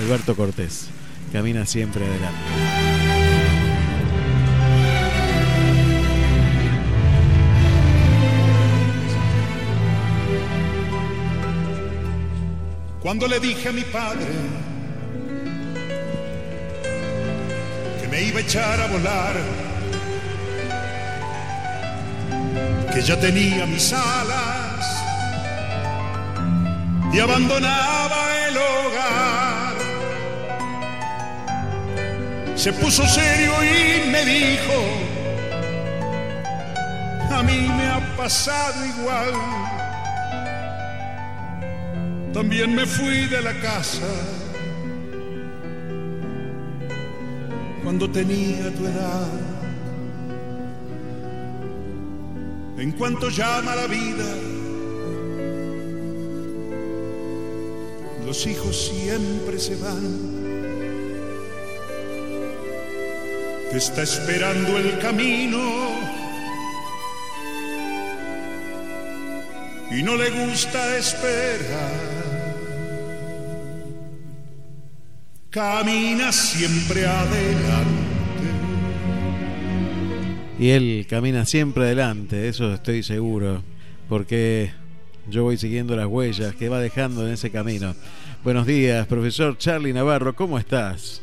Alberto Cortés. Camina siempre adelante. Cuando le dije a mi padre que me iba a echar a volar, que ya tenía mis alas y abandonaba el hogar. Se puso serio y me dijo, a mí me ha pasado igual. También me fui de la casa cuando tenía tu edad. En cuanto llama la vida, los hijos siempre se van. Te está esperando el camino y no le gusta esperar. Camina siempre adelante. Y él camina siempre adelante, eso estoy seguro, porque yo voy siguiendo las huellas que va dejando en ese camino. Buenos días, profesor Charlie Navarro, ¿cómo estás?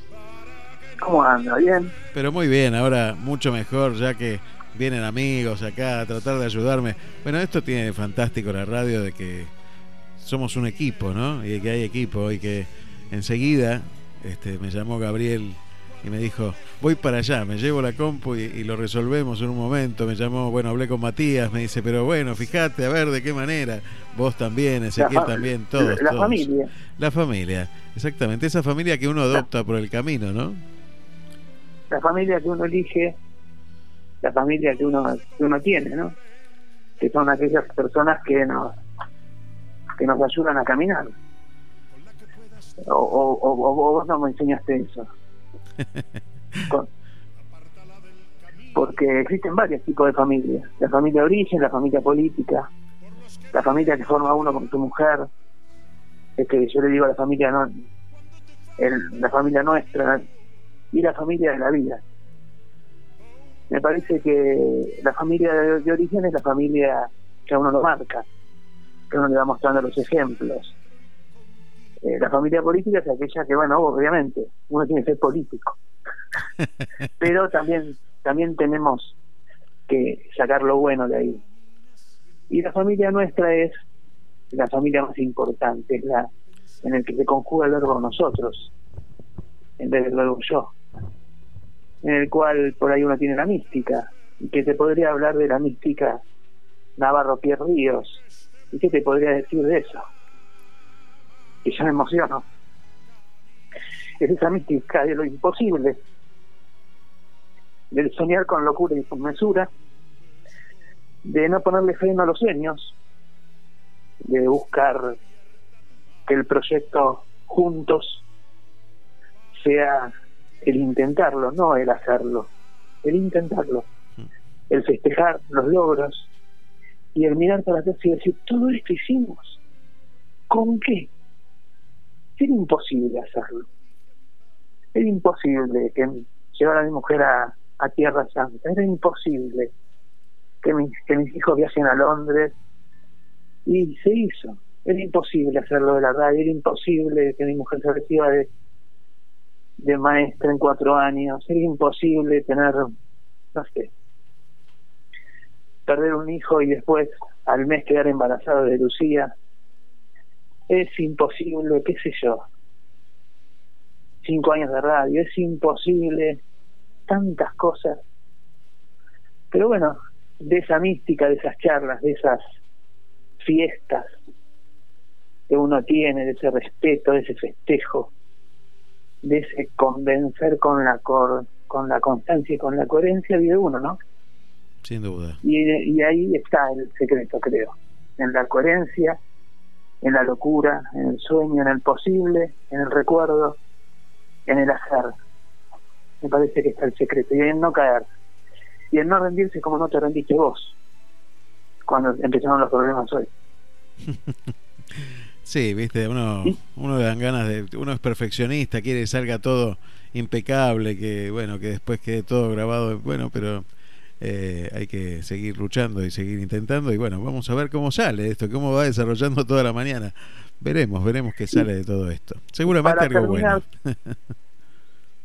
¿Cómo anda? ¿Bien? Pero muy bien, ahora mucho mejor, ya que vienen amigos acá a tratar de ayudarme. Bueno, esto tiene fantástico la radio de que somos un equipo, ¿no? Y que hay equipo y que enseguida este, me llamó Gabriel y me dijo, voy para allá, me llevo la compu y, lo resolvemos en un momento. Me llamó, bueno, hablé con Matías, me dice, pero bueno, fíjate, a ver de qué manera. Vos también, Ezequiel también, todos. La familia. La familia, exactamente, esa familia que uno adopta por el camino, ¿no? La familia que uno elige, la familia que uno, que uno tiene, ¿no? Que son aquellas personas que nos, que nos ayudan a caminar. O, o, o, vos no me enseñaste eso. porque existen varios tipos de familias. La familia de origen, la familia política, la familia que forma uno con tu mujer. Es que yo le digo a la familia no, el, la familia nuestra y la familia de la vida. Me parece que la familia de, origen es la familia que a uno lo marca, que uno le va mostrando los ejemplos. Eh, la familia política es aquella que, bueno, obviamente, uno tiene que ser político. Pero también, también tenemos que sacar lo bueno de ahí. Y la familia nuestra es la familia más importante, es la en el que se conjuga el verbo nosotros, en vez del verbo yo, en el cual por ahí uno tiene la mística, y que te podría hablar de la mística Navarro Pierre Ríos, ¿y qué te podría decir de eso? Que yo me emociono. Es esa mística de lo imposible, del soñar con locura y con mesura, de no ponerle freno a los sueños, de buscar que el proyecto juntos sea el intentarlo, no el hacerlo, el intentarlo, mm. el festejar los logros y el mirar para atrás y decir, todo esto hicimos, ¿con qué? Era imposible hacerlo. Era imposible que llevar a mi mujer a, a Tierra Santa. Era imposible que mis, que mis hijos viajen a Londres. Y se hizo. Era imposible hacerlo de la radio, era imposible que mi mujer se reciba de, de maestra en cuatro años, era imposible tener, no sé, perder un hijo y después al mes quedar embarazado de Lucía. Es imposible, qué sé yo. Cinco años de radio, es imposible tantas cosas. Pero bueno, de esa mística, de esas charlas, de esas fiestas que uno tiene, de ese respeto, de ese festejo, de ese convencer con la con la constancia y con la coherencia vive uno, ¿no? Sin duda. Y, y ahí está el secreto, creo, en la coherencia, en la locura, en el sueño, en el posible, en el recuerdo, en el hacer me parece que está el secreto, y en no caer, y en no rendirse como no te rendiste vos, cuando empezaron los problemas hoy. Sí, viste, uno, uno le dan ganas de, uno es perfeccionista, quiere que salga todo impecable, que bueno, que después quede todo grabado, bueno, pero eh, hay que seguir luchando y seguir intentando y bueno, vamos a ver cómo sale esto, cómo va desarrollando toda la mañana. Veremos, veremos qué sale de todo esto. Seguramente algo bueno.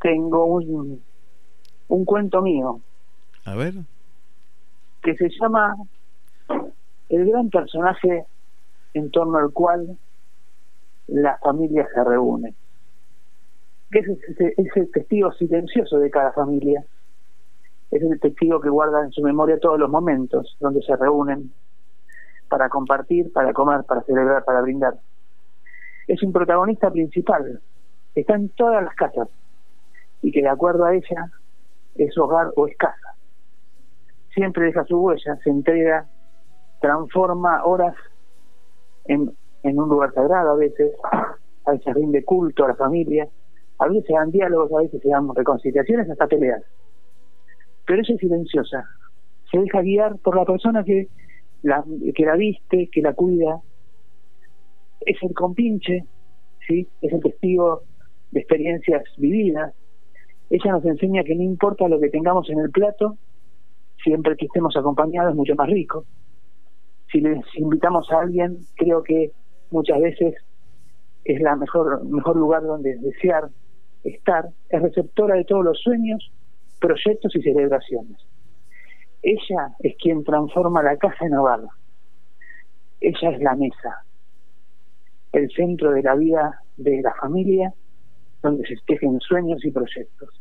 tengo un, un cuento mío. A ver. Que se llama El gran personaje en torno al cual la familia se reúne. Que es, es el testigo silencioso de cada familia es el testigo que guarda en su memoria todos los momentos donde se reúnen para compartir, para comer, para celebrar, para brindar. Es un protagonista principal, está en todas las casas y que de acuerdo a ella es hogar o es casa. Siempre deja su huella, se entrega, transforma horas en, en un lugar sagrado a veces, a veces rinde culto a la familia, a veces se dan diálogos, a veces se dan reconciliaciones, hasta peleas pero ella es silenciosa. Se deja guiar por la persona que la, que la viste, que la cuida. Es el compinche, ¿sí? es el testigo de experiencias vividas. Ella nos enseña que no importa lo que tengamos en el plato, siempre que estemos acompañados es mucho más rico. Si les invitamos a alguien, creo que muchas veces es la mejor mejor lugar donde desear estar, es receptora de todos los sueños proyectos y celebraciones. Ella es quien transforma la casa en hogar. Ella es la mesa, el centro de la vida de la familia, donde se tejen sueños y proyectos.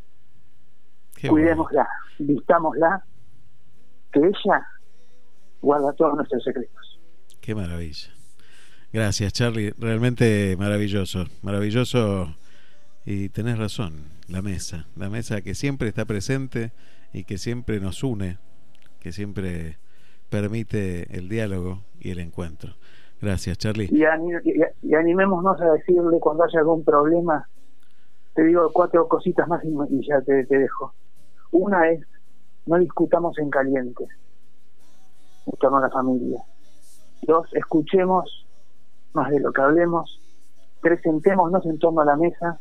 Cuidémosla, vistámosla, que ella guarda todos nuestros secretos. Qué maravilla. Gracias, Charlie. Realmente maravilloso. Maravilloso. Y tenés razón la mesa, la mesa que siempre está presente y que siempre nos une, que siempre permite el diálogo y el encuentro. Gracias, Charlie. Y, animémonos a decirle cuando haya algún problema, te digo cuatro cositas más y, ya te, te, dejo. Una es, no discutamos en caliente en torno a la familia. Dos, escuchemos más de lo que hablemos. Tres, sentémonos en torno a la mesa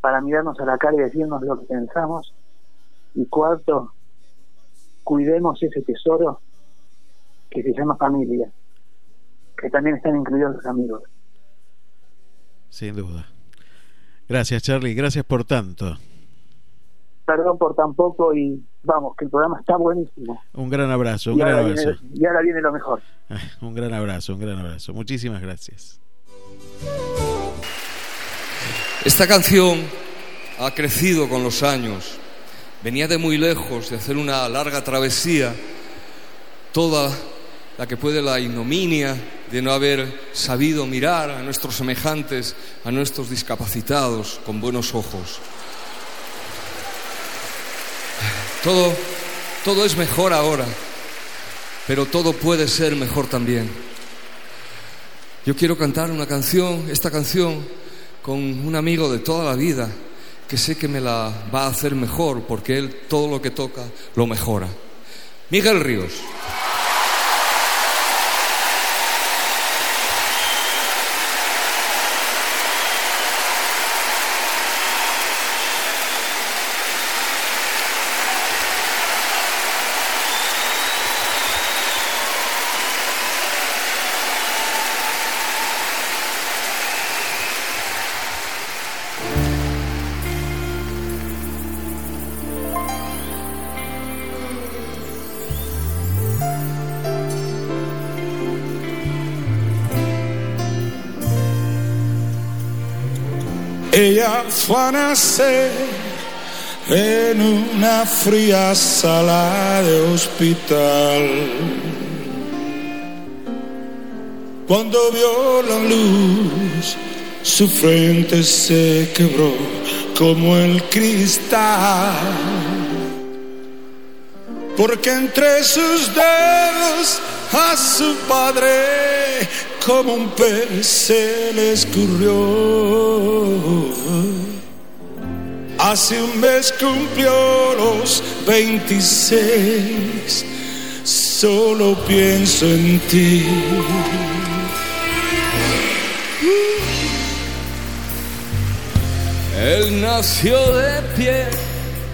para mirarnos a la cara y decirnos lo que pensamos. Y cuarto, cuidemos ese tesoro que se llama familia, que también están incluidos los amigos. Sin duda. Gracias, Charlie. Gracias por tanto. Perdón por tan poco y vamos, que el programa está buenísimo. Un gran abrazo, un gran abrazo. y ahora viene lo mejor. Un gran abrazo, un gran abrazo. Muchísimas gracias. Esta canción ha crecido con los años. Venía de muy lejos, de hacer una larga travesía, toda la que puede la ignominia de no haber sabido mirar a nuestros semejantes, a nuestros discapacitados con buenos ojos. Todo, todo es mejor ahora, pero todo puede ser mejor también. Yo quiero cantar una canción, esta canción con un amigo de toda la vida que sé que me la va a hacer mejor porque él todo lo que toca lo mejora. Miguel Ríos. Ella fue a nacer en una fría sala de hospital. Cuando vio la luz, su frente se quebró como el cristal. Porque entre sus dedos a su padre como un pez se le escurrió. Hace un mes cumplió los 26, solo pienso en ti. Él nació de pie,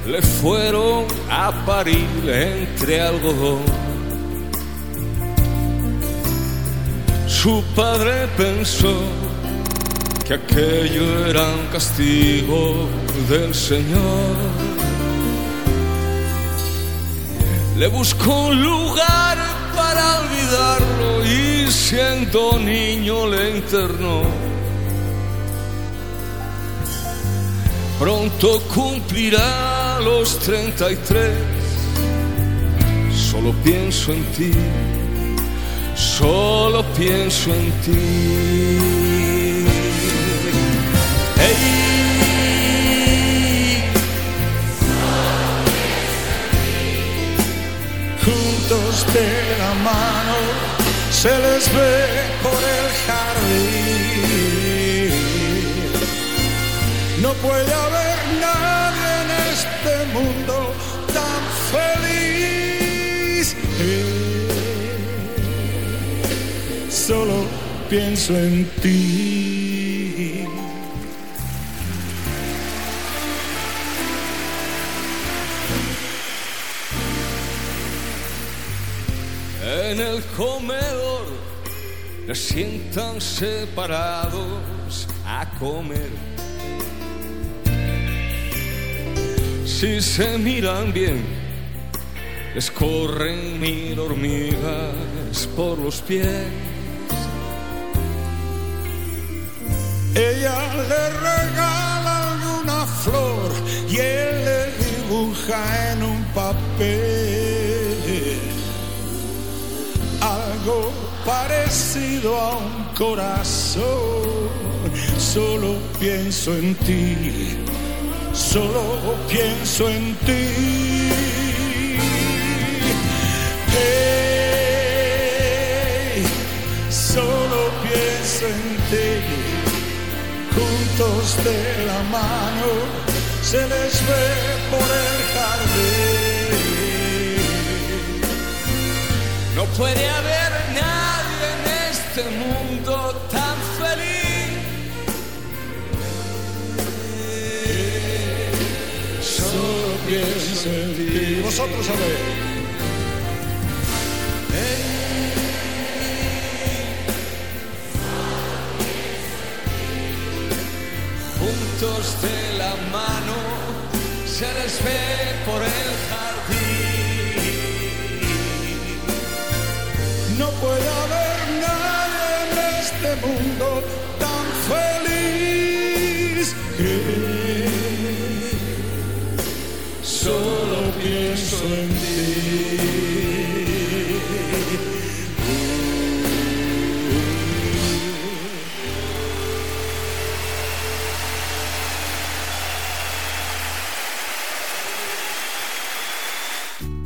le fueron a parir entre algodón Su padre pensó que aquello era un castigo del Señor. Le buscó un lugar para olvidarlo y siendo niño le internó. Pronto cumplirá los 33. Solo pienso en ti, solo pienso en ti. Hey. Juntos de la mano se les ve por el jardín. No puede haber nadie en este mundo tan feliz. Solo pienso en ti. En el comedor les sientan separados a comer. Si se miran bien, les corren mil hormigas por los pies. Ella le regala alguna flor y él le dibuja en un papel algo parecido a un corazón. Solo pienso en ti, solo pienso en ti. Solo pienso en ti de la mano se les ve por el jardín. No puede haber nadie en este mundo tan feliz. Solo pienso en ti. Vosotros a por el jardín. No puede haber nadie en este mundo tan feliz. En ti.